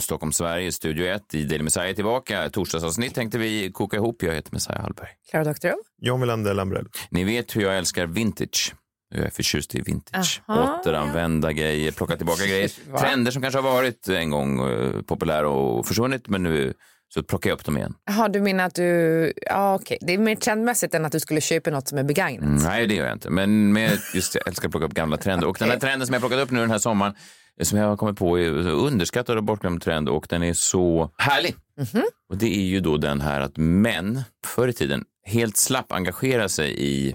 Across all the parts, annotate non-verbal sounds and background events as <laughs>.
Stockholm, Sverige, Studio 1 i Daily Messiah tillbaka. Torsdagsavsnitt tänkte vi koka ihop. Jag heter Messiah Hallberg. Klara Doktorow. John Wilander Lambrell. Ni vet hur jag älskar vintage. Jag är förtjust i vintage. Aha, Återanvända grejer, plocka tillbaka grejer. <laughs> Trender som kanske har varit en gång eh, populära och försvunnit, men nu så plockar jag upp dem igen. Jaha, du menar att du... Ja, okej. Det är mer trendmässigt än att du skulle köpa något som är begagnat. Mm, nej, det gör jag inte. Men med, just jag älskar att plocka upp gamla trender. Och den här trenden som jag plockat upp nu den här sommaren, som jag har kommit på är underskattad och bortglömd trend och den är så härlig. Och det är ju då den här att män förr i tiden helt slapp engagera sig i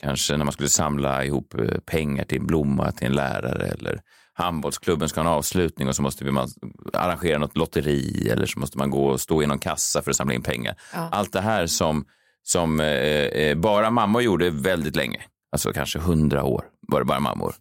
kanske när man skulle samla ihop eh, pengar till en blomma till en lärare eller handbollsklubben ska ha en avslutning och så måste man arrangera något lotteri eller så måste man gå och stå i någon kassa för att samla in pengar. Allt det här som, som eh, eh, bara mammor gjorde väldigt länge. Alltså kanske hundra år var det bara mammor.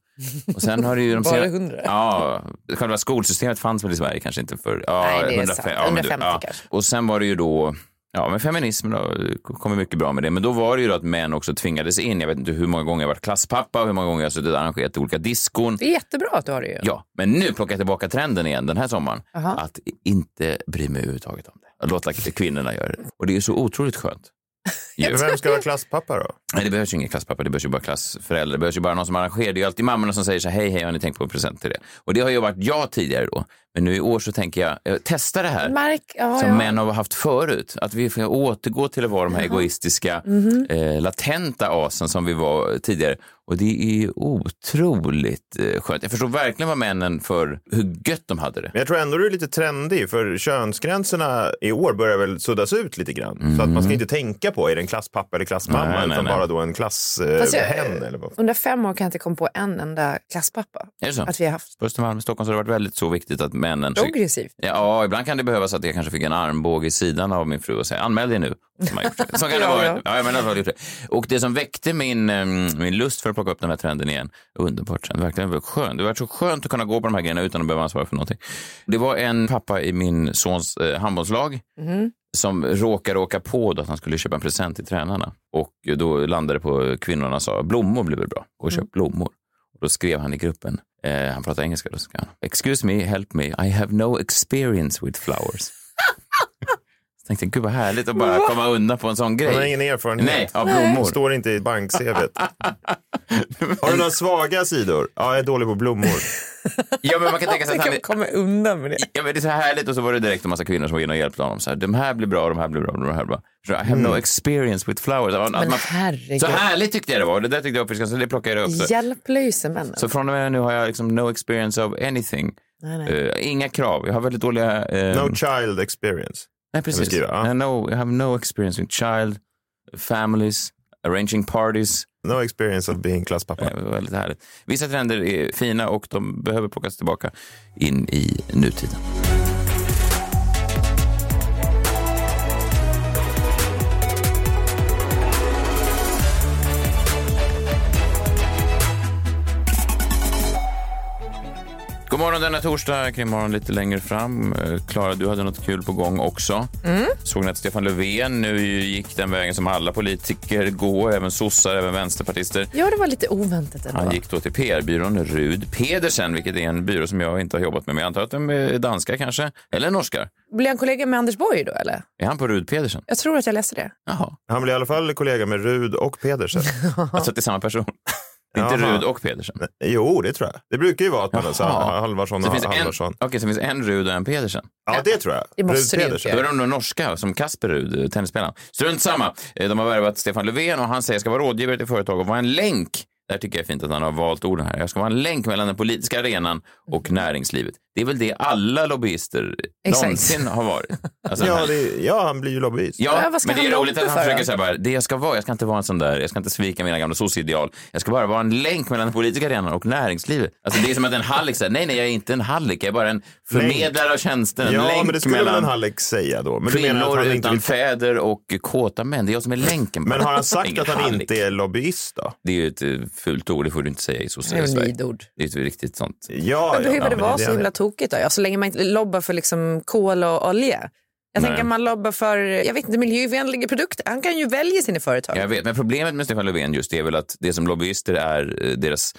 Och sen har det ju de Bara sena- 100? Ja, själva skolsystemet fanns väl i Sverige kanske inte för... Ja, Nej, det är 105, sant. ja, men du- 150 ja. kanske. Och sen var det ju då, ja men feminism då, kommer mycket bra med det. Men då var det ju då att män också tvingades in. Jag vet inte hur många gånger jag varit klasspappa och hur många gånger jag suttit och arrangerat olika diskon. Det är jättebra att du har det ju. Ja, men nu plockar jag tillbaka trenden igen den här sommaren. Aha. Att inte bry mig överhuvudtaget om det. Att låta kvinnorna göra det. Och det är så otroligt skönt. <laughs> Vem ska vara klasspappa då? Nej, det behövs ju ingen klasspappa, det behövs ju bara klassförälder. Det behövs ju bara någon som arrangerar. Det är ju alltid mammorna som säger så här, hej, hej, har ni tänkt på en present till det? Och det har ju varit jag tidigare då. Men nu i år så tänker jag, eh, testa det här. Mark, ja, som ja. män har haft förut. Att vi får återgå till att vara de här egoistiska, Mhm. eh, latenta asen som vi var tidigare. Och det är otroligt eh, skönt. Jag förstår verkligen vad männen för hur gött de hade det. Men jag tror ändå du är lite trendig, för könsgränserna i år börjar väl suddas ut lite grann. Så att man ska inte tänka på, är det en klasspappa eller klassmamma, Nej, nej, utan nej. bara då en klasshen. Jag- Eh, hen, eller vad? Under fem år kan jag inte komma på en enda klasspappa. Är det så? Att vi har haft. På Östermalm i Stockholm så har det varit väldigt så viktigt att männen... Progressivt. Ja, ibland kan det behövas att jag kanske fick en armbåge i sidan av min fru och säga anmäl dig nu. Det. Så kan det <laughs> vara. ja. Ja, men det. Och det som väckte min, min lust för att plocka upp den här trenden igen, underbart trend, verkligen skönt. Det var så skönt att kunna gå på de här grejerna utan att behöva ansvara för någonting. Det var en pappa i min sons eh, handbollslag som råkade åka på att han skulle köpa en present till tränarna. Och då landade det på kvinnorna och sa blommor blir väl bra, gå och köp blommor. Och då skrev han i gruppen, eh, han pratar engelska, då skrev han, excuse me, help me, I have no experience with flowers. Tänkte gud vad härligt att bara <laughs> komma undan på en sån grej. Man har ingen erfarenhet. Nej, av blommor. Det står inte i bank-CVt. <laughs> Har du några svaga sidor? Ja, jag är dålig på blommor. <laughs> Ja, men man kan tänka sig att han komma undan med det. Ja, men det är så härligt och så var det direkt en massa kvinnor som var inne och hjälpte honom. Så här, de här blir bra, de här blir bra, de här blir bra. I have no experience with flowers. Men man- herregud. så härligt tyckte jag det var. Det där tyckte jag var så det plockade jag upp. Så, Hjälplöse männen. så från och med nu har jag liksom no experience of anything. Nej, nej. Eh, inga krav. Jag har väldigt dåliga... eh, No child experience. Nej, precis. ja. I, know, I have no experience with child, families, arranging parties. No experience of being klasspappa. Var väldigt härligt. Vissa trender är fina och de behöver plockas tillbaka in i nutiden. God morgon denna torsdag, Krimmorgon lite längre fram. Eh, Klara, du hade något kul på gång också. Såg ni att Stefan Löfven nu gick den vägen som alla politiker går, även sossar, även vänsterpartister. Ja, det var lite oväntat ändå. Han gick då till PR-byrån Rud Pedersen, vilket är en byrå som jag inte har jobbat med. Men jag antar att de är danska kanske, eller norskar. Blir han kollega med Anders Borg då, eller? Är han på Rud Pedersen? Jag tror att jag läste det. Jaha, Han blir i alla fall kollega med Rud och Pedersen. <laughs> jag tror att det är samma person. Inte Jaha. Rud och Pedersen. Jo, det tror jag. Det brukar ju vara att man är så Jaha. här, Halvarsson Så och det finns en, Halvarsson. okej, så det finns en Rud och en Pedersen. Ja, det tror jag. Det måste Rud det Pedersen. Då är de nog norska, som Kasper Rud, eh, tennisspelaren. Strunt samma. Eh, De har värvat Stefan Löfven och han säger ska vara rådgivare till företag och vara en länk Där tycker jag är fint att han har valt orden här. Jag ska vara en länk mellan den politiska arenan och näringslivet. Det är väl det alla lobbyister Exakt. någonsin har varit. Alltså, Ja, det, ja, han blir ju lobbyist. Ja, Ja, men det är roligt att han för försöker säga bara, det jag ska vara, jag ska inte vara en sån där, jag ska inte svika mina gamla soc-ideal. Jag ska bara vara en länk mellan den politiska arenan och näringslivet. Alltså det är som att en hallick säger, nej, nej, jag är inte en hallick, jag är bara en förmedlare av tjänster, en Ja, länk men det skulle väl mellan en Halleck säga då. Men du menar att kvinnor han inte utan vill... fäder och kåta män. Det är jag som är länken. Men har han sagt att han hallick. inte är lobbyist då? Det är ju ett eh, fult ord, det får du inte säga i är sociala Sverige. nidord. Det är ett riktigt sånt. Ja, Men behöver ja, det vara är så himla är. tokigt då? Ja, så länge man inte lobbar för liksom kol och olja. Jag Nej. tänker man lobbar för, jag vet inte, miljövänliga produkter. Han kan ju välja sina företag. Jag vet, men problemet med Stefan Löfven just är väl att det som lobbyister är eh, deras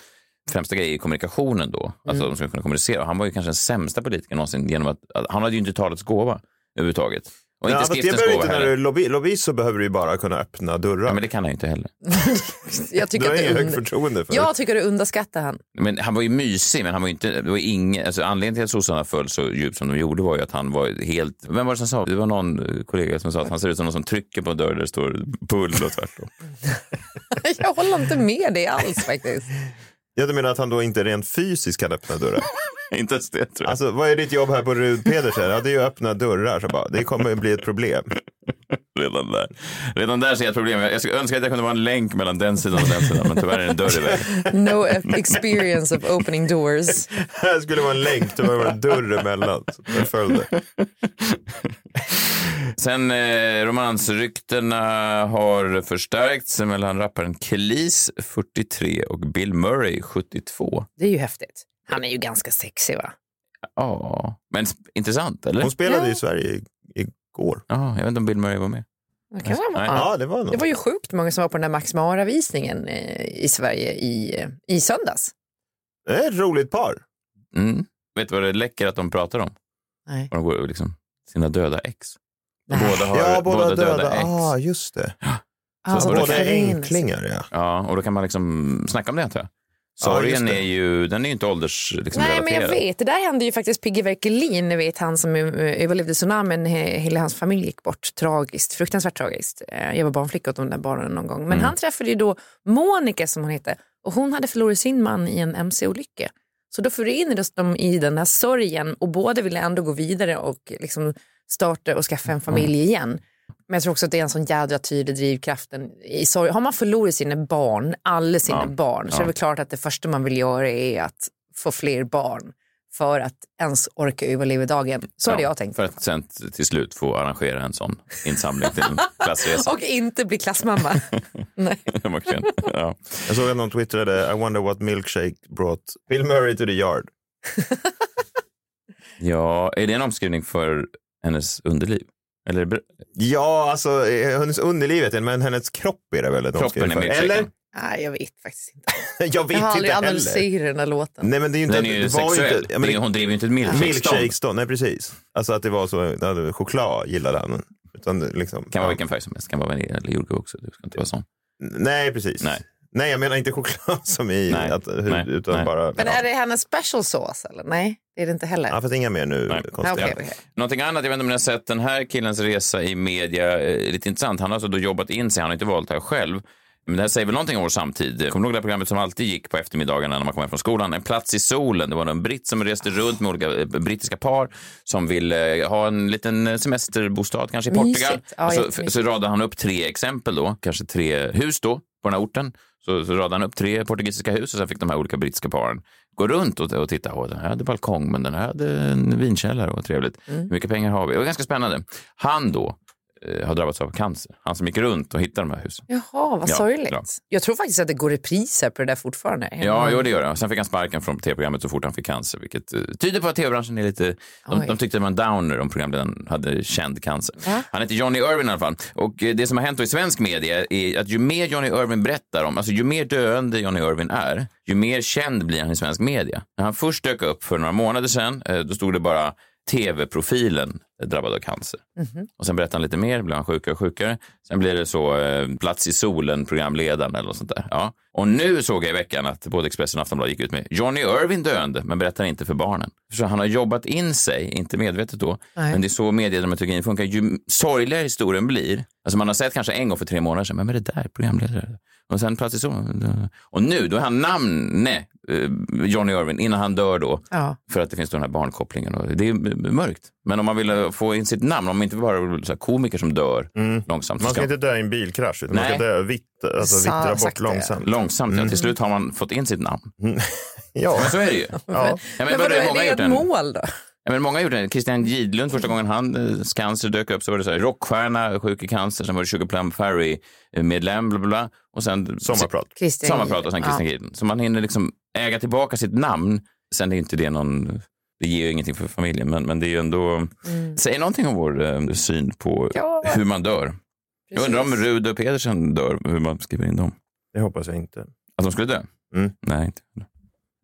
främsta grej i kommunikationen då. Alltså Mm. de ska kunna kommunicera. Han var ju kanske den sämsta politikern någonsin genom att, att han hade ju inte talets gåva överhuvudtaget. Och Ja, inte fast det skriftens behöver gåva inte när du är lobby, lobbyist så behöver du ju bara kunna öppna dörrar. Ja, men det kan han ju inte heller. <laughs> Jag du tycker har att det ingen är högt förtroende för Jag tycker du underskattar han. Men han var ju mysig, men han var ju inte, det var ingen, alltså anledningen till att sossarna föll så djupt som de gjorde var ju att han var helt, vem var det som sa, det var någon kollega som sa att han ser ut som någon som trycker på en dörr där det står pull och tvärtom. <laughs> Jag håller inte med dig alls faktiskt. Ja, du menar att han då inte rent fysiskt kan öppna dörrar? <laughs> inte ens det tror jag. Alltså, vad är ditt jobb här på Rud Pedersen? Ja, det är ju att öppna dörrar. Så bara, det kommer att bli ett problem. <laughs> Redan där. Redan där ser jag ett problem. Jag skulle önska att jag kunde vara en länk mellan den sidan och den sidan, men tyvärr är det en dörr i vägen. <laughs> No experience of opening doors. Här skulle vara en länk, det var en dörr emellan. Följde. Sen eh, romansryktena har förstärkts mellan rapparen Kelis, 43, och Bill Murray, 72. Det är ju häftigt. Han är ju ganska sexig va? Ja, men intressant, eller? Hon spelade Ja. i Sverige igår. Ja, jag vet inte om Bill Murray var med. Det, kan han vara. Nej. Ja, det var det var ju sjukt många som var på den där Max Mara-visningen eh, i Sverige i, eh, i söndags. Det är ett roligt par. Mm. Vet du vad det läcker att de pratar om? Nej. Och de går liksom sina döda ex. Nej. Båda har Ja, båda, döda. döda ex. ah, just det. Alltså, båda båda är änklingar, ja. Ja, och då kan man liksom snacka om det antar jag. Ja, Sorgen det. är ju, den är ju inte ålders liksom, Nej, men jag relaterad. vet. Det där hände ju faktiskt Pigge Werkelin, ni vet han som eh, överlevde tsunamin. He- Hela hans familj gick bort. Tragiskt, fruktansvärt tragiskt. Eh, Jag var barnflicka åt de där barnen någon gång. Men Mm. han träffade ju då Monica som hon hette och hon hade förlorat sin man i en mc-olycka. Så då förenades de i den här sorgen och båda ville ändå gå vidare och liksom starta och skaffa en familj igen. Men jag tror också att det är en sån jädra tydlig drivkraften i sorg. Har man förlorat sina barn, alla sina Ja. barn, så Ja. är det klart att det första man vill göra är att få fler barn för att ens orka överleva dagen. Så hade Ja, jag tänkt. För att sen till slut få arrangera en sån insamling till en <laughs> klassresa. Och inte bli klassmamma. <laughs> Nej. <laughs> Ja. Jag såg att någon twittrade, I wonder what milkshake brought Bill Murray to the yard. ja, är det en omskrivning för hennes underliv? Eller Ja, alltså eh, hennes underlivet, men hennes kropp är det väl kroppen är? Eller? Nej, jag vet faktiskt inte. <laughs> Jag vet Jag har aldrig analyserat den här låten. Nej, men det är ju inte, Den är ju det var sexuell. Inte, ja, men hon driver ju inte ett milkshake-stånd. Milkshake-stånd, nej precis. Alltså att det var så, choklad gillade han. Utan liksom, kan vara ja. vilken färg som helst. kan vara vanilj eller jordgubb också. Det ska inte vara sån. Nej, precis. Nej. Nej, jag menar inte choklad <laughs> som i, Nej. att, hur, Nej. utan Nej. bara... Men ja. är det hennes special sauce eller? Nej, det är det inte heller. Ja, fast inga mer nu. Nej. Okej, okej. Någonting annat, jag vet inte om ni har sett den här killens resa i media, eh, lite intressant. Han har alltså då jobbat in sig, han har inte valt det här själv. Men det här säger väl någonting om vår samtid. Kommer du ihåg det här programmet som alltid gick på eftermiddagarna när man kom hem från skolan? En plats i solen. Det var en britt som reste runt med olika eh, brittiska par som ville eh, ha en liten semesterbostad kanske i. Portugal. Ja, så, så radade han upp tre exempel då, kanske tre hus då på den här orten. Så, så radade han upp tre portugisiska hus och så fick de här olika brittiska paren gå runt och, och titta. Och den här hade balkong, men den här hade en vinkällare och trevligt. Mm. Hur mycket pengar har vi? Det var ganska spännande. Han då har drabbats av cancer. Han som gick runt och hittade de här husen. Jaha, vad Ja, sorgligt. ja. Jag tror faktiskt att det går repriser på det där fortfarande. Ja, jo, det gör det. Sen fick han sparken från tv-programmet så fort han fick cancer, vilket eh, tyder på att tv-branschen är lite... De, de tyckte det var en downer om programledaren hade känd cancer. Ja. Han heter Johnny Irvin i alla fall. Och eh, det som har hänt i svensk media är att ju mer Johnny Irvin berättar om, alltså ju mer döende Johnny Irvin är, ju mer känd blir han i svensk media. När han först dök upp för några månader sedan, eh, då stod det bara tv-profilen drabbad av cancer. Och sen berättar han lite mer, blir han sjukare och sjukare. Sen blir det så eh, Plats i solen-programledaren eller något sånt där. Ja. Och nu såg jag i veckan att både Expressen och Aftonbladet gick ut med Johnny Irving döende, men berättar inte för barnen. Så han har jobbat in sig, inte medvetet då, Nej. men det är så mediedramaturgin funkar. Ju sorgligare historien blir, alltså man har sett kanske en gång för tre månader sedan, men det där, programledare? Och sen i solen. Och nu, då är han namne, eh, Johnny Irving, innan han dör då. Ja. För att det finns den här barnkopplingen. Och det är mörkt. Men om man vill eh, få in sitt namn, om man inte bara är så komiker som dör långsamt. så Man ska ska- inte dö i en bilkrasch, utan man Nej. ska dö vitt, alltså Sa- vittra bort långsamt. Långsamt, ja. Till slut har man fått in sitt namn. <laughs> Ja, Men så är det ju. ja. Ja, men Men vadå, är det ett mål då? Ja, men många gjort det. Christian Gidlund, första gången han eh, cancer dök upp så var det så här, rockstjärna, sjuk i cancer, sen var det Sugar Plum Fairy-medlem, bla, bla, bla. Och sen Sommarprat. Christian Sommarprat och sen Christian Gidlund. Så man hinner liksom äga tillbaka sitt namn. Sen är inte det någon, det ger ju ingenting för familjen, men, men det är ju ändå, säger någonting om vår eh, syn på Ja. hur man dör. Jag undrar om Rud och Pedersen dör, hur man skriver in dem. Det hoppas jag inte. Att de skulle dö? Mm. Nej, inte.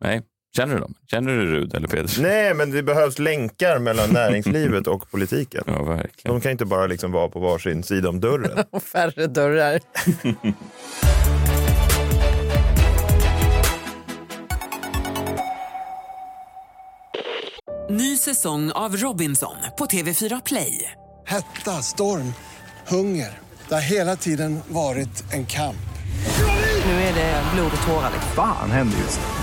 Nej. Känner du dem? Känner du Rud eller Pedersen? Nej, men det behövs länkar mellan <laughs> näringslivet och politiken. Ja, verkligen. De kan inte bara liksom vara på varsin sida om dörren. <laughs> Och färre dörrar. <laughs> Ny säsong av Robinson på TV4 Play. Hetta, storm, hunger. Det har hela tiden varit en kamp. Nu är det blod och tårar. liksom. Fan händer just nu.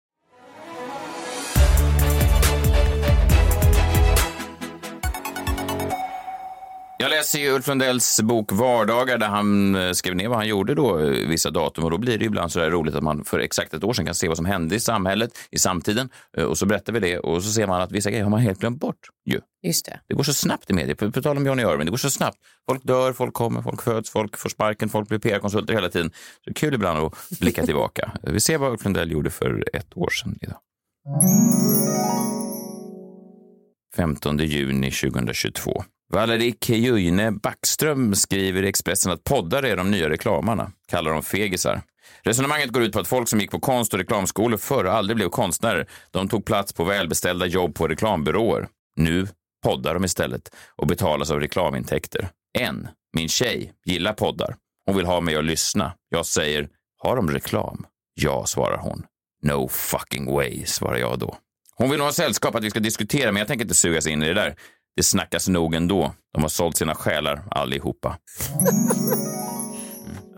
Jag läser ju Ulf Lundells bok Vardagar där han eh, skrev ner vad han gjorde då eh, vissa datum och då blir det ibland så där roligt att man för exakt ett år sedan kan se vad som hände i samhället, i samtiden eh, och så berättar vi det och så ser man att vissa grejer har man helt glömt bort ju. Just det. Det går så snabbt i media. På, på tal om Johnny Irving, det går så snabbt. Folk dör, folk kommer, folk föds, folk får sparken, folk blir PR-konsulter hela tiden. Så kul ibland att blicka tillbaka. Vi ser vad Ulf Lundell gjorde för ett år sedan idag. 15 juni 2022. Valerie Kejune Backström skriver i Expressen att poddar är de nya reklamarna, kallar dem fegisar. Resonemanget går ut på att folk som gick på konst och reklamskolor förr aldrig blev konstnärer. De tog plats på välbeställda jobb på reklambyråer. Nu poddar de istället och betalas av reklamintäkter. En, min tjej, gillar poddar. Hon vill ha mig att lyssna. Jag säger, har de reklam? Ja, svarar hon. No fucking way, svarar jag då. Hon vill nog ha sällskap att vi ska diskutera, men jag tänker inte sugas in i det där. Det snackas nog ändå. De har sålt sina själar allihopa.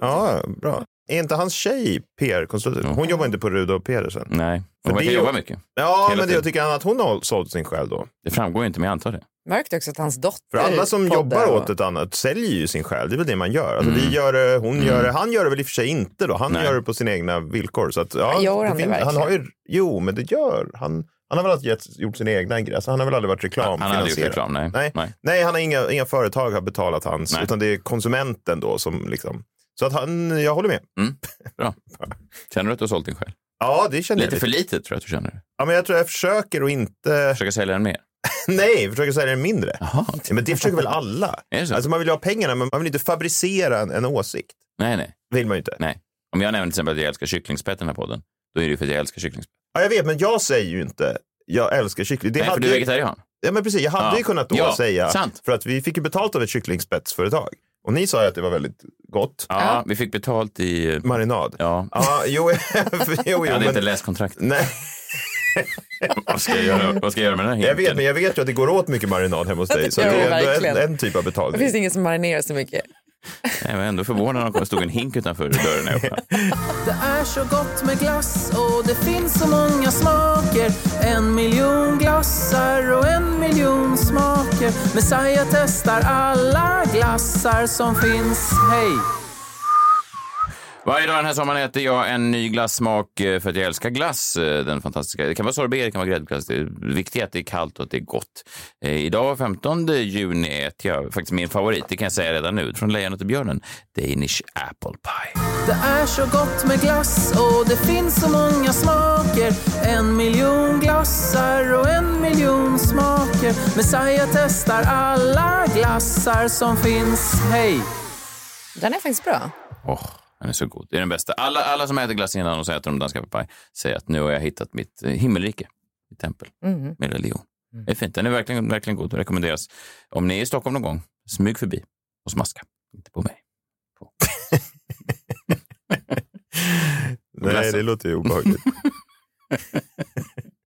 Ja, bra. Är inte hans tjej PR-konsult? Hon jobbar inte på Rud och Pedersen. Nej, hon verkar det- jobba mycket. Ja, men det, jag tycker han att hon har sålt sin själ då. Det framgår inte, men jag antar det. Märkte också att hans dotter För alla som jobbar och- åt ett annat säljer ju sin själ. Det är väl det man gör. Alltså, vi gör det, hon gör det. Han gör det väl i och för sig inte då. Han Nej. gör det på sina egna villkor. Så att, ja, Gör han det finns- han har ju, verkligen? Jo, men det gör han. Han har väl alltid gett, gjort sina egna. Så han har väl aldrig varit Han hade gjort reklamfinansierad. reklam, nej. Nej. Nej. Nej, han har inga, inga företag har betalat hans, Nej. utan det är konsumenten då som liksom. Så att han, jag håller med. Bra. Känner du att du har sålt din själ? Ja, det känner Lite jag. för lite tror jag att du känner. det. Ja, men jag tror jag försöker att inte... Försöka sälja den mer. <laughs> Nej, försöker sälja den mindre. Jaha. Ja, men det försöker väl alla? <laughs> Alltså man vill ha pengarna, men man vill inte fabricera en, en åsikt. Nej, nej. vill man ju inte. nej. Om jag nämner till exempel att jag älskar kycklingspett i den här podden, då är det ju för att jag älskar kycklingspett. Ja, jag vet, men jag säger ju inte jag älskar kyckling. Det Nej, för du är vegetarian. Ja, men precis. Jag hade Ja. ju kunnat då Ja, säga, sant. för att vi fick ju betalt av ett kycklingspetsföretag. Och ni sa ju att det var väldigt gott. Ja, vi fick betalt i... Marinad. Ja, Ja, jo, <laughs> jo, jo, jag hade inte men, läst kontraktet. nej, <laughs> Vad ska jag göra, vad ska jag göra med den här jag vet, hinken? men jag vet ju att det går åt mycket marinad hemma hos dig. Så Ja, det är en, en typ av Det betalning. finns ingen som marinerar så mycket. Jag var ändå förvånad när det stod en hink utanför dörren när jag öppnade. Det är så gott med glass och det finns så många smaker En miljon glassar och en miljon smaker Messiah testar alla glassar som finns Hej! Varje dag den här sommaren äter jag en ny glassmak eh, för att jag älskar glass. eh, Den fantastiska. Det kan vara sorbet, det kan vara gräddglass. Det är viktigt är att det är kallt och att det är gott. Eh, Idag 15 juni äter jag faktiskt min favorit, det kan jag säga redan nu, från Lejonet och björnen, Danish apple pie. Det är så gott med glass och det finns så många smaker En miljon glassar och en miljon smaker Messiah testar alla glassar som finns Hej! Den är faktiskt bra. Åh, den är så god. Det är den bästa. Alla, alla som äter glass innan och så äter de dansk apple pie säger att nu har jag hittat mitt eh, himmelrike, mitt tempel Mm. med religion. Det är fint. Den är verkligen, verkligen god och rekommenderas. Om ni är i Stockholm någon gång, smyg förbi och smaska. Inte på mig. <laughs> Nej, det låter ju obehagligt. <laughs>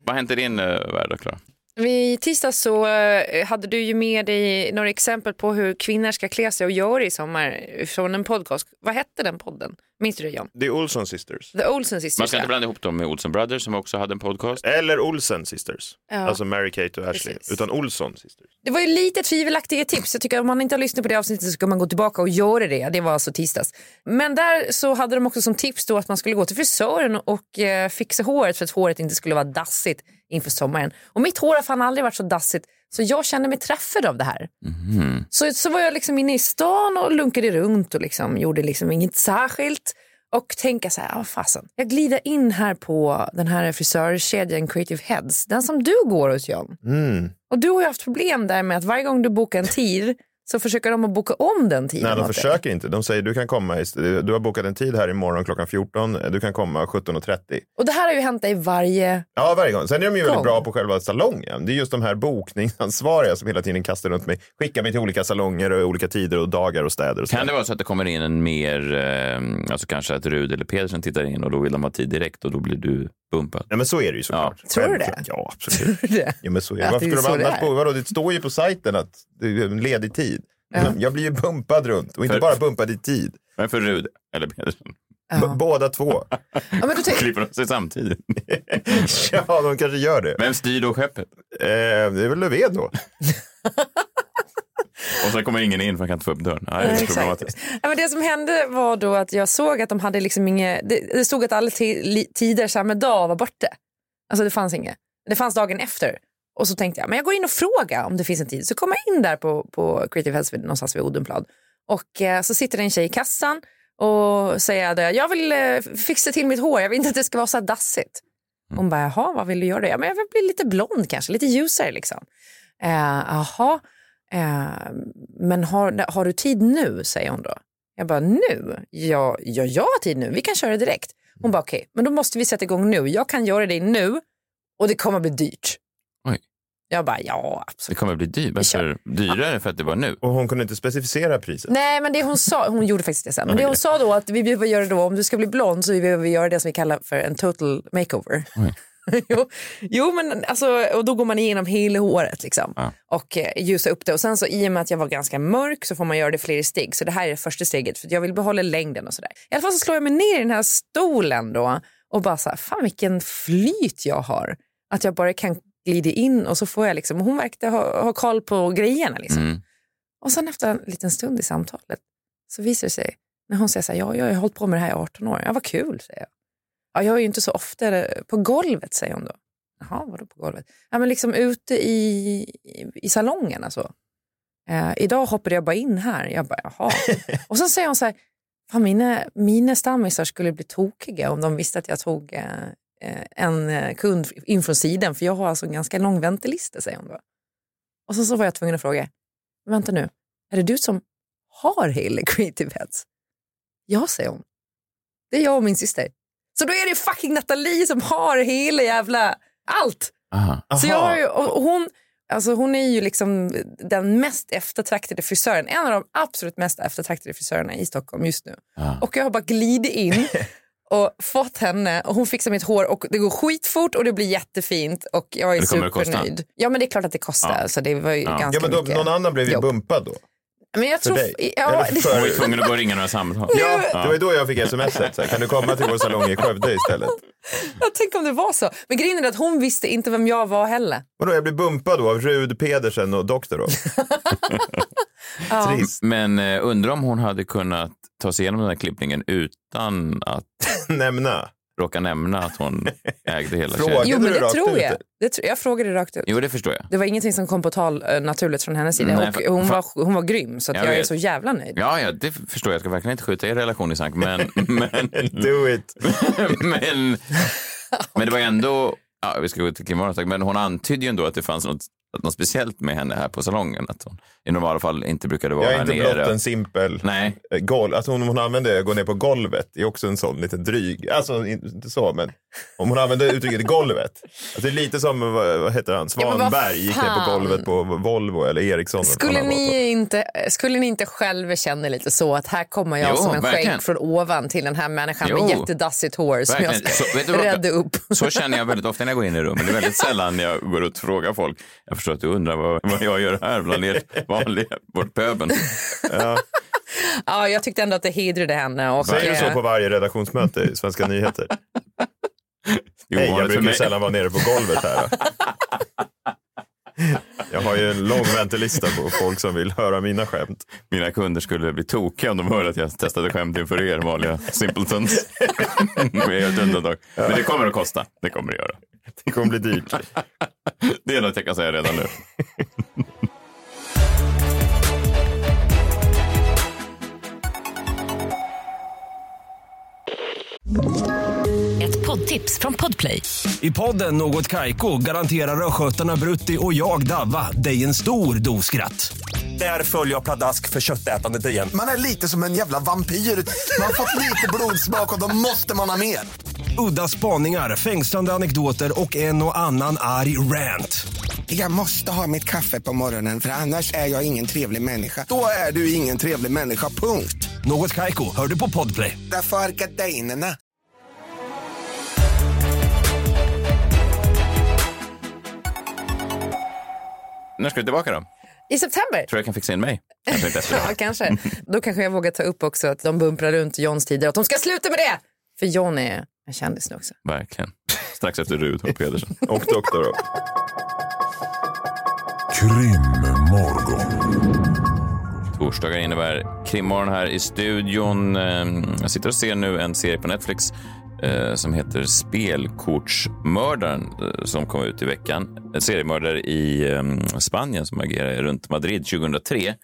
Vad har hänt i din uh, värld då, Klara? I tisdags så eh, hade du ju med dig några exempel på hur kvinnor ska klä sig och göra i sommar från en podcast. Vad hette den podden? Minns du det John? Är Olsson Sisters. The Olsen Sisters. Man ska inte ja. blanda ihop dem med Olsen Brothers som också hade en podcast. Eller Olsen Sisters. Ja. Alltså Mary Kate och Ashley. Precis. Utan Olsson Sisters. Det var ju lite tvivelaktiga tips. Jag tycker att om man inte har lyssnat på det avsnittet så ska man gå tillbaka och göra det. Det var alltså tisdags. Men där så hade de också som tips då att man skulle gå till frisören och eh, fixa håret för att håret inte skulle vara dassigt inför sommaren. Och mitt hår har fan aldrig varit så dassigt så jag kände mig träffad av det här. Mhm. Så, så var jag liksom inne i stan och lunkade runt och liksom gjorde liksom inget särskilt. Och tänka så här, ah, fasen. Jag glider in här på den här frisörkedjan Creative Heads. Den som du går hos John. Mm. Och du har ju haft problem där med att varje gång du bokar en tid så försöker de att boka om den tiden. Nej, de dig. försöker inte. De säger du kan komma, i, du har bokat en tid här imorgon klockan 14. Du kan komma 17.30. Och det här har ju hänt dig varje... Ja, varje gång. Sen är de ju väldigt Gång. bra på själva salongen. Det är just de här bokningsansvariga som hela tiden kastar runt mig. Skickar mig till olika salonger och olika tider och dagar och städer. Och Kan det vara så att det kommer in en mer, eh, alltså kanske att Rud eller Pedersen tittar in och då vill de ha tid direkt och då blir du bumpad? Ja, men så är det ju såklart. Tror du det? Ja, absolut. <laughs> det. Ja, men så är det. Varför skulle de annars på, vadå, det står ju på sajten att det är en ledig tid. Ja. <laughs> Jag blir ju bumpad runt och inte För- bara bumpad i tid. Men för Rud eller Pedersen? Ja. båda två. <laughs> Ja, men tänk... Klipper de sig samtidigt? <laughs> ja, de kanske gör det. Vem styr då skeppet? Eh, det är väl Löfven då. Och så kommer ingen in för han kan inte få upp dörren. Nej, det är. Ja, men det som hände var då att jag såg att de hade liksom inga, det, det stod att alla tider samma dag var borta. Alltså det fanns inget. Det fanns dagen efter. Och så tänkte jag, men jag går in och frågar om det finns en tid. Så kom jag in där på, på Creative Health någonstans vid Odenplan. Och eh, så sitter det en tjej i kassan och säger att jag vill eh, fixa till mitt hår, jag vill inte att det ska vara så här dassigt. Hon bara, jaha, vad vill du göra då? Ja, men jag vill bli lite blond kanske, lite ljusare liksom. Eh, Jaha, eh, men har, har du tid nu, säger hon då. Jag bara, nu? Ja, ja, jag har tid nu, vi kan köra direkt. Hon bara, okej, men då måste vi sätta igång nu. Jag kan göra det nu och det kommer bli dyrt. Jag bara, ja, Det absolut. kommer bli dyrt. Varför dyrare för att det var nu? Och hon kunde inte specificera priset. Nej, men det hon sa, hon gjorde faktiskt det sen, men det hon sa då att vi behöver göra då, om du ska bli blond så behöver vi göra det som vi kallar för en total makeover. <laughs> Jo, jo, men alltså, och då går man igenom hela håret liksom Ja. och eh, ljusa upp det. Och sen så i och med att jag var ganska mörk så får man göra det fler steg. Så det här är det första steget för jag vill behålla längden och sådär. I alla fall så slår jag mig ner i den här stolen då och bara så här, fan vilken flyt jag har. Att jag bara kan glida in och så får jag liksom, hon verkade ha, ha koll på grejerna liksom. Mm. Och sen efter en liten stund i samtalet så visar det sig, när hon säger så här, ja, jag har hållit på med det här i 18 år. Ja, vad kul, säger jag. Ja, jag är ju inte så ofta på golvet, säger hon då. Jaha, vadå på golvet? Ja, men liksom ute i, i, i salongen alltså. Eh, idag hoppade jag bara in här. Jag bara, jaha. <laughs> Och så säger hon så här, fan, mina, mina stammisar skulle bli tokiga om de visste att jag tog eh, en eh, kund in från sidan, för jag har alltså en ganska lång väntelista, säger hon då. Och så, så var jag tvungen att fråga, vänta nu, är det du som har hela Creative Heads? Ja, säger hon. Det är jag och min syster. Så då är det fucking Nathalie som har hela jävla allt. Aha. Så jag har ju, och hon, alltså hon är ju liksom den mest eftertraktade frisören, en av de absolut mest eftertraktade frisörerna i Stockholm just nu. Ja. Och jag har bara glidit in <laughs> och fått henne och hon fixar mitt hår och det går skitfort och det blir jättefint och jag är Det kommer att supernöjd. Ja men det är klart att det kostar, Ja. så det var ju Ja. ganska Ja, men då, mycket. någon annan blev ju jobb. bumpad då. Men jag För tror, dig? ja, Eller för- Hon var ju tvungen att gå och ringa några samtal. Ja, det var ju då jag fick smset. Så här, kan du komma till vår salong i Skövde istället? jag tänker om det var så. Men grejen är att hon visste inte vem jag var heller. Vadå, jag blev bumpad då av Rud Pedersen och Doktor då? <laughs> Trist. Men eh, undrar om hon hade kunnat ta sig igenom den här klippningen utan att <laughs> Nämna. råka nämna att hon ägde hela kedjan. Jo, men du det rakt tror ut jag. det? Det, tr- jag frågade rakt ut. Jo, det förstår jag. Det var ingenting som kom på tal eh, naturligt från hennes sida. Nej, och hon, var, hon var grym, så att Jag jag, är så jävla nöjd. Ja, ja, det förstår jag. Jag ska verkligen inte skjuta er relation i sank, men, <laughs> men, Do it. <laughs> men, men det var ändå, ja, vi ska gå till Warner, men hon antydde ju ändå att det fanns något, något speciellt med henne här på salongen. Att hon i normala fall inte brukade vara Jag är här inte nere. blott en simpel Nej. eh, golv. Alltså om hon använder gå ner på golvet, det är också en sån liten dryg. Alltså inte så, men om hon använder uttrycket golvet. Alltså, det är lite som, vad, vad heter han, Svanberg gick ner på golvet på Volvo eller Ericsson. Skulle ni, inte, skulle ni inte själva känna lite så att här kommer jag Jo, som en skänk från ovan till den här människan Jo. med jättedassigt hår som jag Verkligen. ska Så, vet du vad- rädda upp? Så känner jag väldigt ofta när jag går in i rummen. Det är väldigt sällan jag går ut och frågar folk. Jag förstår att du undrar vad, vad jag gör här bland er vanliga, bort pöbeln. <laughs> Ja, jag tyckte ändå att det hedrade henne. Och, Säger du så eh, på varje redaktionsmöte i Svenska nyheter? Det är Hej, jag brukar sällan vara nere på golvet här. <laughs> Jag har ju en lång väntelista på folk som vill höra mina skämt. Mina kunder skulle bli tokiga om de hörde att jag testade skämt inför er vanliga simpletons. <laughs> Ett undantag. Men det kommer att kosta. Det kommer det göra. Det kommer bli dyrt. <laughs> Det är något jag kan säga redan nu. Ett poddtips från Podplay. I podden Något Kaiko garanterar östgötarna Brutti och jag, Davva, dig en stor dos skratt. Där följer jag pladask för köttätandet igen. Man är lite som en jävla vampyr. Man har fått lite blodsmak och då måste man ha mer. Udda spaningar, fängslande anekdoter och en och annan arg rant. Jag måste ha mitt kaffe på morgonen för annars är jag ingen trevlig människa. Då är du ingen trevlig människa, punkt. Något Kaiko, hör du på Podplay. Därför är gardinerna. När ska du tillbaka då? I september? Tror jag kan fixa in mig? Kanske. <laughs> Ja, kanske. Då kanske jag vågar ta upp också att de bumprar runt Johns tider. Att de ska sluta med det! För John är en kändis nu också. Verkligen. Strax efter Rud och Pedersen. <laughs> Och doktor då. Krimmorgon. Torsdagar innebär krimmorgon här i studion. Eh, Jag sitter och ser nu en serie på Netflix eh, som heter Spelkortsmördaren eh, som kom ut i veckan. En seriemördare i eh, Spanien som agerade runt Madrid 2003.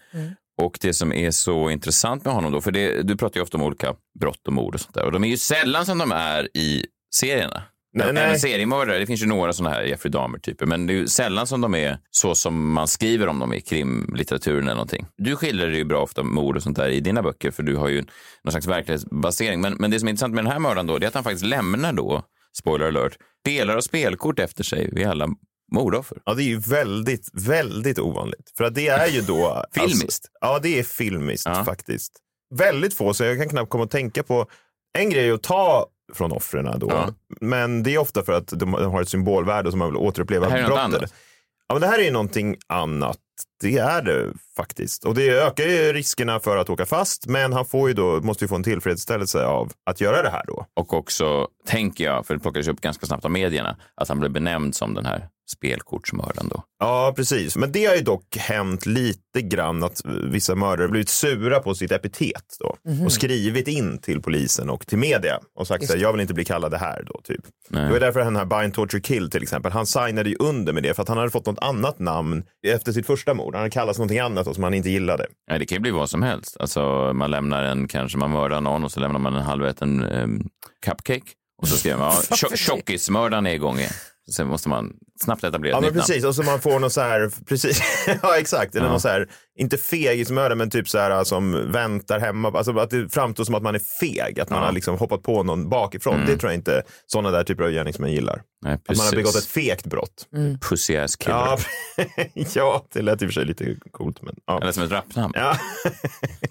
Och det som är så intressant med honom då, för det, du pratar ju ofta om olika brott och mord och sånt där och de är ju sällan som de är i serierna. Nej, Även nej. seriemördare, det finns ju några sådana här Jeffrey Dahmer-typer, men det är ju sällan som de är så som man skriver om dem i krimlitteraturen eller någonting. Du skildrar ju bra ofta mord och sånt där i dina böcker, för du har ju någon slags verklighetsbasering. Men, men det som är intressant med den här mördaren då, det är att han faktiskt lämnar då, spoiler alert, delar av spelkort efter sig vid alla mordoffer. Ja, det är ju väldigt, väldigt ovanligt. För att det är ju då... <laughs> Filmiskt. Alltså, ja, det är filmiskt faktiskt. Väldigt få, så jag kan knappt komma att tänka på... En grej är att ta från offren då, Ja. men det är ofta för att de har ett symbolvärde som man vill återuppleva Det här är brottet. annat. Ja, men det här är ju någonting annat. Det är det faktiskt. Och det ökar ju riskerna för att åka fast, men han får ju då, måste ju få en tillfredsställelse av att göra det här då. Och också, tänker jag, för det plockades upp ganska snabbt av medierna, att han blev benämnd som den här spelkortsmördaren då. Ja, precis. Men det har ju dock hänt lite grann att vissa mördare blivit sura på sitt epitet då Mhm. och skrivit in till polisen och till media och sagt Just att jag vill inte bli kallad det här då typ. Nej. Det var därför den här Bind Torture Kill till exempel, han signade ju under med det för att han hade fått något annat namn efter sitt första mord. Han hade kallats någonting annat då, som han inte gillade. Nej, det kan ju bli vad som helst. Alltså, man lämnar en, kanske man mördar någon och så lämnar man en halväten um, cupcake. Och så skriver man, ja, <laughs> tjo- tjockismördaren är igång igen. Sen måste man snabbt etablera Ja ett men nytt namn. precis, och så man får någon så här, <laughs> precis, ja exakt, eller Ja. någon så här, inte fegismördare men typ så här som väntar hemma, alltså att det framstår som att man är feg, att man Ja. har liksom hoppat på någon bakifrån. Mm. Det tror jag inte sådana där typer av gärningsmän gillar. Nej, Att man har begått ett fegt brott. Pussy ass killer. Ja, <laughs> ja, det lät i och för sig lite coolt. Men, ja. Eller som ett rapnamn. Ja. ja. <laughs>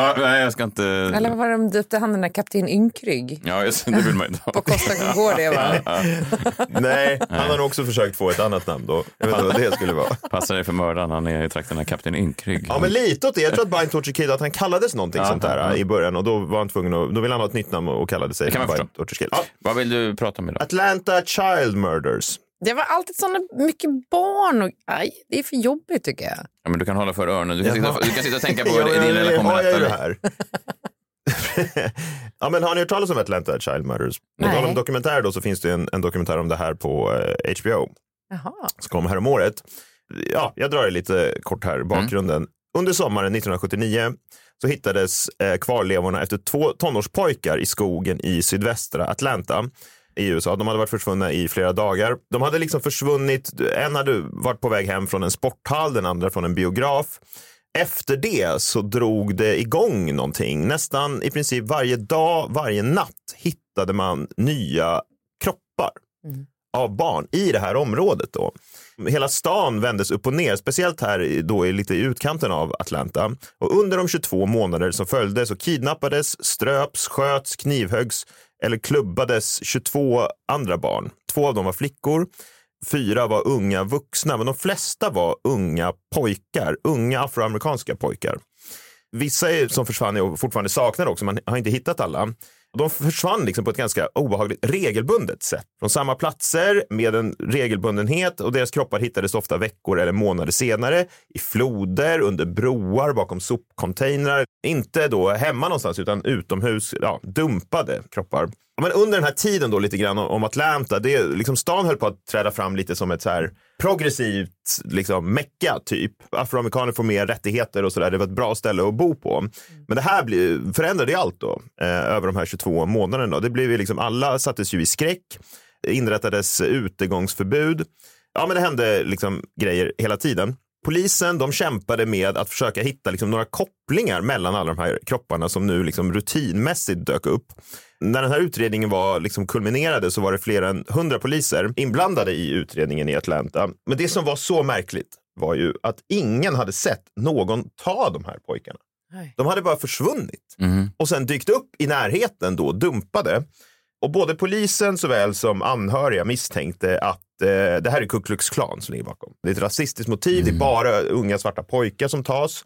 Ja, nej, jag ska inte... Eller vad var det de döpte han den där kapten Ynkrygg? Ja, just det, det vill man inte ha. På Costa Concordia va? Nej, han har nog också försökt få ett annat namn då. Jag vet inte vad det skulle vara. Passar dig för mördaren, han är i trakten av kapten Ynkrygg. Ja, men lite åt det. Jag tror att Bind Torture Kill, att han kallades någonting Ja, sånt där ja. i början och då var han tvungen att, då ville han ha ett nytt namn och kallade sig Det kan man Bind. Torture Kill. Vad vill du prata om idag? Atlanta Child Murders. Det var alltid sådana mycket barn och aj, det är för jobbigt tycker jag. Ja, men du kan hålla för öronen. Du kan, sitta, du kan sitta och tänka på <laughs> Ja, din relation med det här. <laughs> ja, men har ni hört talas om Atlanta Child Murders? På tal om dokumentär då så finns det en, en dokumentär om det här på eh, HBO Jaha. som kom här om året. Ja, jag drar det lite kort här, bakgrunden. Under sommaren 1979 så hittades eh, kvarlevorna efter två tonårspojkar i skogen i sydvästra Atlanta i USA. De hade varit försvunna i flera dagar. De hade liksom försvunnit. En hade varit på väg hem från en sporthall, den andra från en biograf. Efter det så drog det igång någonting. Nästan i princip varje dag, varje natt hittade man nya kroppar av barn i det här området. Då. Hela stan vändes upp och ner, speciellt här då i lite i utkanten av Atlanta. Och under de 22 månader som följde så kidnappades, ströps, sköts, knivhöggs eller klubbades 22 andra barn. Två av dem var flickor, fyra var unga vuxna, men de flesta var unga pojkar, unga afroamerikanska pojkar. Vissa är, som försvann är och fortfarande saknar också, man har inte hittat alla. De försvann liksom på ett ganska obehagligt regelbundet sätt. Från samma platser med en regelbundenhet och deras kroppar hittades ofta veckor eller månader senare i floder, under broar, bakom sopcontainrar. Inte då hemma någonstans utan utomhus, ja, dumpade kroppar. Men under den här tiden då lite grann om- Atlanta, det, liksom stan höll på att träda fram lite som ett så här progressivt liksom, mecka typ. Afroamerikaner får mer rättigheter och sådär. Det var ett bra ställe att bo på. Men det här blir, förändrade ju allt då eh, över de här 22 månaderna. Det blev ju liksom, alla sattes ju i skräck. Det inrättades utegångsförbud. Ja, men det hände liksom grejer hela tiden. Polisen de kämpade med att försöka hitta liksom några kopplingar mellan alla de här kropparna som nu liksom rutinmässigt dök upp. När den här utredningen var liksom kulminerade så var det fler än hundra poliser inblandade i utredningen i Atlanta. Men det som var så märkligt var ju att ingen hade sett någon ta de här pojkarna. De hade bara försvunnit och sen dykt upp i närheten då, dumpade. Och både polisen såväl som anhöriga misstänkte att eh, det här är Ku Klux Klan som ligger bakom. Det är ett rasistiskt motiv, det är bara unga svarta pojkar som tas.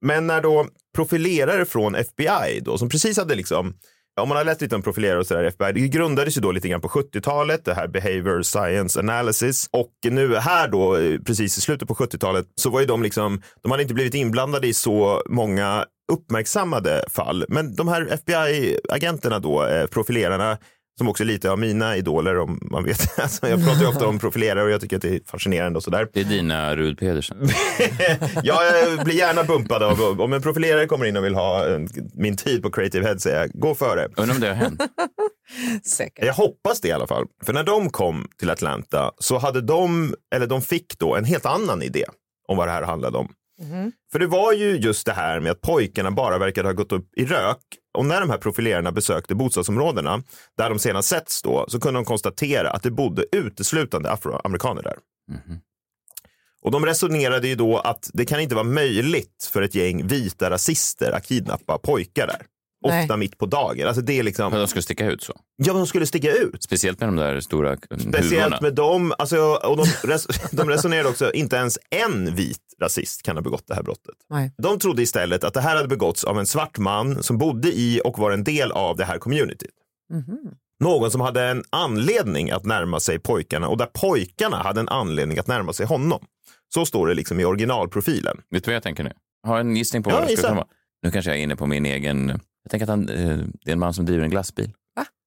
Men när då profilerare från FBI då, som precis hade liksom om man har läst lite om profilerare och sådär, FBI, det grundades ju då lite grann på 70-talet, det här behavior science analysis. Och nu här då, eh, precis i slutet på 70-talet, så var ju de liksom, de hade inte blivit inblandade i så många uppmärksammade fall. Men de här FBI-agenterna då, eh, profilerarna, som också är lite av mina idoler om man vet. <laughs> Alltså, jag pratar ju ofta om profilerare och jag tycker att det är fascinerande och sådär. Det är dina Rud Pedersen. <laughs> Ja, jag blir gärna bumpad av, om en profilerare kommer in och vill ha eh, min tid på Creative Head säger jag, gå före. Undrar om det har hänt. <laughs> Säkert. Jag hoppas det i alla fall. För när de kom till Atlanta så hade de, eller de fick då en helt annan idé om vad det här handlade om. För det var ju just det här med att pojkarna bara verkade ha gått upp i rök. Och när de här profilerarna besökte bostadsområdena där de senast setts då så kunde de konstatera att det bodde uteslutande afroamerikaner där. Och de resonerade ju då att det kan inte vara möjligt för ett gäng vita rasister att kidnappa pojkar där. Nej. Ofta mitt på dagen. Alltså det är liksom... För de skulle sticka ut så. Ja, de skulle sticka ut. Speciellt med de där stora Speciellt huvorna. med dem, alltså, och de, res, <laughs> de resonerade också, inte ens en vit rasist kan ha begått det här brottet. Nej. De trodde istället att det här hade begåtts av en svart man som bodde i och var en del av det här communityt. Någon som hade en anledning att närma sig pojkarna och där pojkarna hade en anledning att närma sig honom. Så står det liksom i originalprofilen. Vet du vad jag tänker nu? Har en gissning på Ja, vad det skulle vara. Nu kanske jag är inne på min egen... Jag tänker att han, eh, det är en man som driver en glassbil.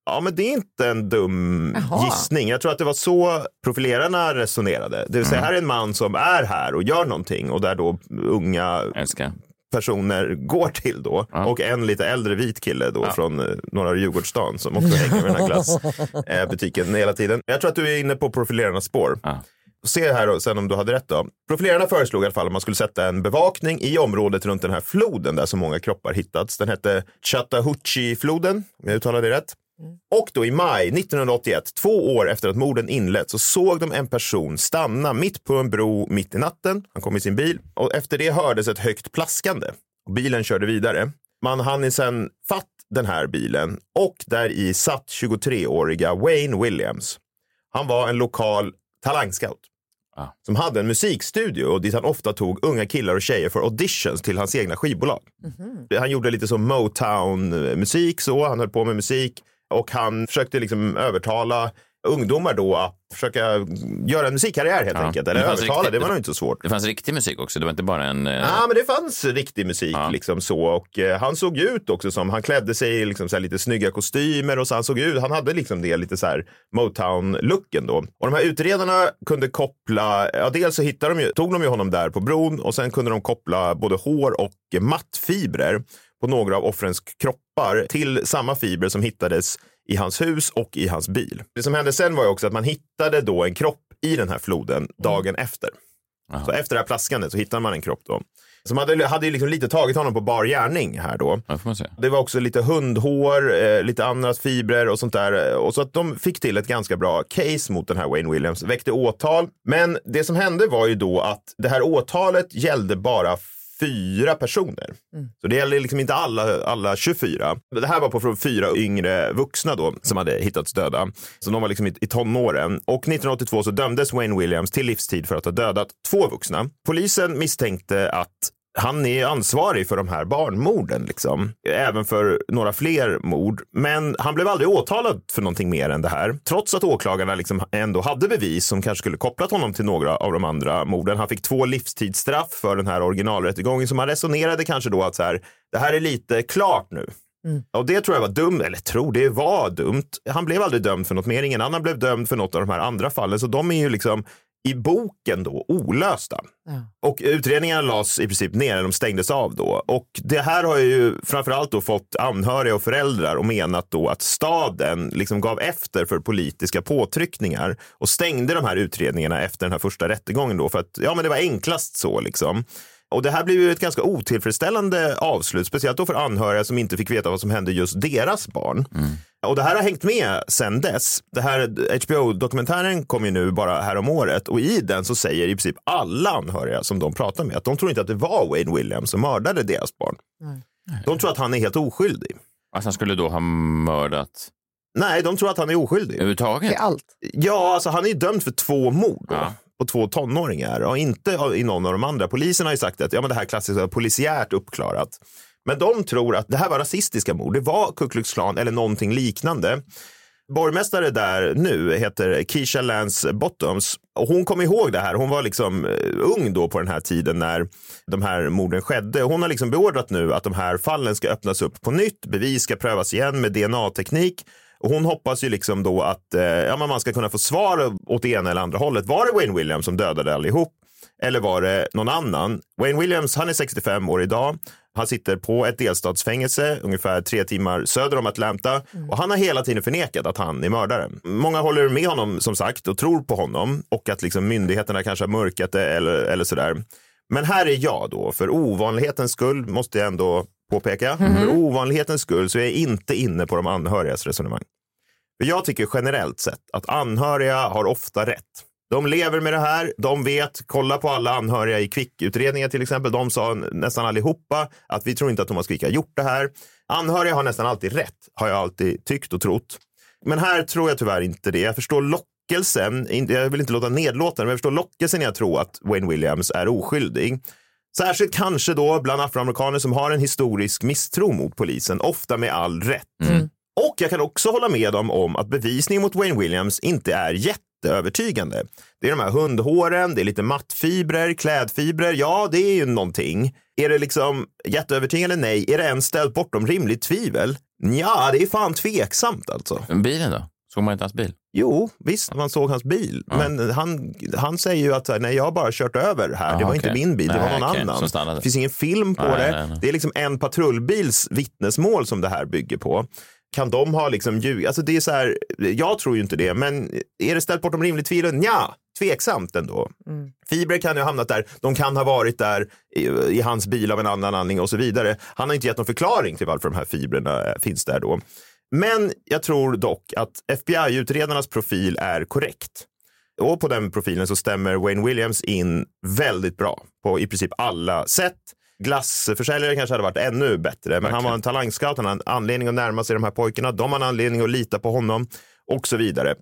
Ja, men det är inte en dum Jaha. gissning. Jag tror att det var så profilerarna resonerade. Det vill säga, här är en man som är här och gör någonting och där då unga personer går till då. Och en lite äldre vit kille då från eh, norra Djurgårdsstaden som också hänger med den här <laughs> glassbutiken hela tiden. Jag tror att du är inne på profilerarnas spår. Se här sen om du hade rätt då. Profilerarna föreslog i alla fall att man skulle sätta en bevakning i området runt den här floden där så många kroppar hittats. Den hette Chattahoochee-floden, om jag uttalar det rätt. Och då i maj 1981, två år efter att morden inletts, så såg de en person stanna mitt på en bro mitt i natten. Han kom i sin bil och efter det hördes ett högt plaskande. Bilen körde vidare. Man hann sen fatt den här bilen och där i satt 23-åriga Wayne Williams. Han var en lokal talangscout som hade en musikstudio och dit han ofta tog unga killar och tjejer för auditions till hans egna skivbolag. Han gjorde lite som Motown-musik, så han höll på med musik och han försökte liksom övertala ungdomar då att försöka göra en musikkarriär helt Ja. enkelt. Eller det övertala, riktigt- det var nog inte så svårt. Det fanns riktig musik också, det var inte bara en... eh, Ja, men det fanns riktig musik liksom så och eh, han såg ut också som, han klädde sig i liksom lite snygga kostymer och så han såg ut, han hade liksom det lite så här Motown-looken då. Och de här utredarna kunde koppla, ja dels så hittade de ju, tog de ju honom där på bron och sen kunde de koppla både hår och mattfibrer på några av offrens kroppar till samma fibrer som hittades i hans hus och i hans bil. Det som hände sen var ju också att man hittade då en kropp i den här floden dagen efter. Så efter det här plaskandet så hittade man en kropp då. Som hade, hade ju liksom lite tagit honom på bar gärning här då. Ja. Det var också lite hundhår, eh, lite andra fibrer och sånt där. Och så att de fick till ett ganska bra case mot den här Wayne Williams, väckte åtal. Men det som hände var ju då att det här åtalet gällde bara fyra personer. Så det gäller liksom inte alla, alla 24. Det här var på fyra yngre vuxna då som hade hittats döda. Så de var liksom i, i tonåren. Och 1982 så dömdes Wayne Williams till livstid för att ha dödat två vuxna. Polisen misstänkte att han är ansvarig för de här barnmorden, liksom. även för några fler mord. Men han blev aldrig åtalad för någonting mer än det här. Trots att åklagarna liksom ändå hade bevis som kanske skulle kopplat honom till några av de andra morden. Han fick två livstidsstraff för den här originalrättegången. Så man resonerade kanske då att så här, det här är lite klart nu. Och det tror jag var dumt, eller tror det var dumt. Han blev aldrig dömd för något mer. Ingen annan blev dömd för något av de här andra fallen. Så de är ju liksom i boken då olösta. Och utredningarna lades i princip ner, de stängdes av då. Och det här har ju framförallt då fått anhöriga och föräldrar och menat då att staden liksom gav efter för politiska påtryckningar och stängde de här utredningarna efter den här första rättegången då för att ja, men det var enklast så liksom. Och det här blev ju ett ganska otillfredsställande avslut, speciellt då för anhöriga som inte fick veta vad som hände just deras barn. Och det här har hängt med sedan dess. Det här HBO-dokumentären kom ju nu bara här om året och i den så säger i princip alla anhöriga som de pratar med att de tror inte att det var Wayne Williams som mördade deras barn. De tror att han är helt oskyldig. Att han skulle då ha mördat... Nej, de tror att han är oskyldig. Överhuvudtaget? Till allt. Ja, alltså han är ju dömd för två mord då, på två tonåringar och inte i någon av de andra. Polisen har ju sagt att ja, men det här klassiska polisiärt uppklarat. Men de tror att det här var rasistiska mord. Det var Ku Klux Klan eller någonting liknande. Borgmästare där nu heter Keisha Lance Bottoms och hon kom ihåg det här. Hon var liksom eh, ung då på den här tiden när de här morden skedde. Hon har liksom beordrat nu att de här fallen ska öppnas upp på nytt. Bevis ska prövas igen med DNA-teknik. Och hon hoppas ju liksom då att eh, ja, men man ska kunna få svar åt det ena eller andra hållet. Var det Wayne Williams som dödade allihop? Eller var det någon annan? Wayne Williams, han är 65 år idag. Han sitter på ett delstatsfängelse ungefär tre timmar söder om Atlanta och han har hela tiden förnekat att han är mördaren. Många håller med honom som sagt och tror på honom och att liksom myndigheterna kanske har mörkat det eller, eller sådär. Men här är jag då, för ovanlighetens skull måste jag ändå påpeka. För ovanlighetens skull så är jag inte inne på de anhörigas resonemang. För jag tycker generellt sett att anhöriga har ofta rätt. De lever med det här, de vet, kolla på alla anhöriga i Kvick-utredningen till exempel. De sa nästan allihopa att vi tror inte att Thomas Quick har gjort det här. Anhöriga har nästan alltid rätt, har jag alltid tyckt och trott. Men här tror jag tyvärr inte det. Jag förstår lockelsen, jag vill inte låta nedlåtande, men jag förstår lockelsen i att tro att Wayne Williams är oskyldig. Särskilt kanske då bland afroamerikaner som har en historisk misstro mot polisen, ofta med all rätt. Och jag kan också hålla med dem om att bevisningen mot Wayne Williams inte är jätteövertygande. Det är de här hundhåren, det är lite mattfibrer, klädfibrer. Ja, det är ju någonting. Är det liksom jätteövertygande? Nej. Är det ens ställt bortom rimligt tvivel? Ja, det är fan tveksamt alltså. Bilen då? Såg man inte hans bil? Jo, visst, man såg hans bil. Men han, han säger ju att nej, jag har bara kört över här. det Aha, var inte okej. min bil, det var någon okej, annan. Det finns ingen film på Nej, det. nej. Det är liksom en patrullbils vittnesmål som det här bygger på. Kan de ha liksom ljug? Alltså det är så här, jag tror ju inte det, men är det ställt bortom rimligt tvivel? Ja, tveksamt ändå. Fibrer kan ju ha hamnat där, de kan ha varit där i, i hans bil av en annan anledning och så vidare. Han har inte gett någon förklaring till varför de här fibrerna eh, finns där då. Men jag tror dock att FBI-utredarnas profil är korrekt. Och på den profilen så stämmer Wayne Williams in väldigt bra på i princip alla sätt. Glassförsäljare kanske hade varit ännu bättre, men han var en talangscout, han har en anledning att närma sig de här pojkarna, de har en anledning att lita på honom och så vidare.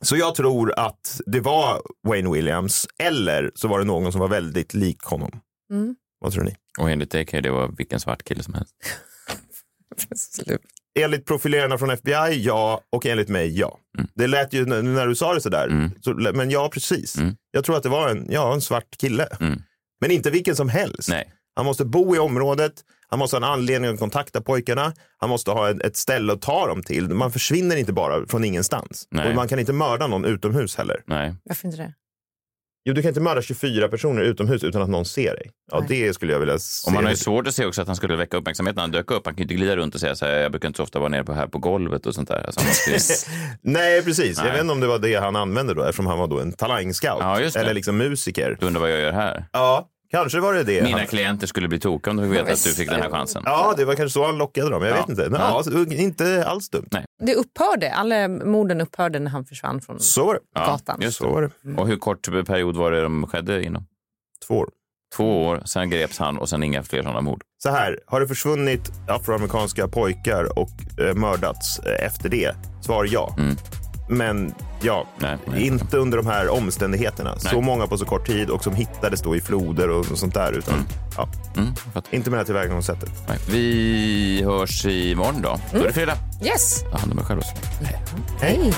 Så jag tror att det var Wayne Williams, eller så var det någon som var väldigt lik honom. Mm. Vad tror ni? Och enligt dig kan det vara vilken svart kille som helst. <laughs> Enligt profilerarna från FBI, ja. Och enligt mig, ja. Mm. Det lät ju när du sa det sådär. Så, men ja, precis. Jag tror att det var en, ja, en svart kille. Men inte vilken som helst. Mm. Nej. Han måste bo i området. Han måste ha en anledning att kontakta pojkarna. Han måste ha ett, ställe att ta dem till. Man försvinner inte bara från ingenstans. Nej. Och man kan inte mörda någon utomhus heller. Nej. Varför inte det? Jo, du kan inte mörda 24 personer utomhus utan att någon ser dig. Ja, det skulle jag vilja se. Och man har ju svårt att se också att han skulle väcka uppmärksamhet när han dök upp. Han kan ju inte glida runt och säga så här, jag brukar inte så ofta vara nere på här på golvet och sånt där. Alltså, måste ju... <laughs> Nej, precis. Nej. Jag vet inte om det var det han använde då, eftersom han var då en talangscout. Ja. Eller liksom musiker. Du undrar vad jag gör här? Ja, kanske var det det. Mina han... klienter skulle bli tokiga om de fick veta att du fick den här chansen. Ja, det var kanske så han lockade dem. Jag Ja. vet inte. Nej, Ja. ja. inte alls dumt. Nej. Det upphörde, alla morden upphörde när han försvann från Så var det. gatan. Just Så var det. det. Och hur kort period var det de skedde inom? Två år. Två år, sen greps han och sen inga fler sådana mord. Så här, har det försvunnit afroamerikanska pojkar och eh, mördats eh, efter det? Svar ja. Mm. Men ja, Nej, nej. inte under de här omständigheterna. Så många på så kort tid och som hittades då i floder och sånt där. Utan, ja, Mm, jag fattar. inte med det här tillvägagångssättet. Nej. Vi hörs imorgon då. Då är det fredag. Yes! Ta hand om er själv. också. Hej!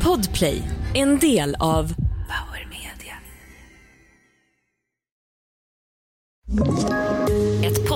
Podplay, en del av Power Media.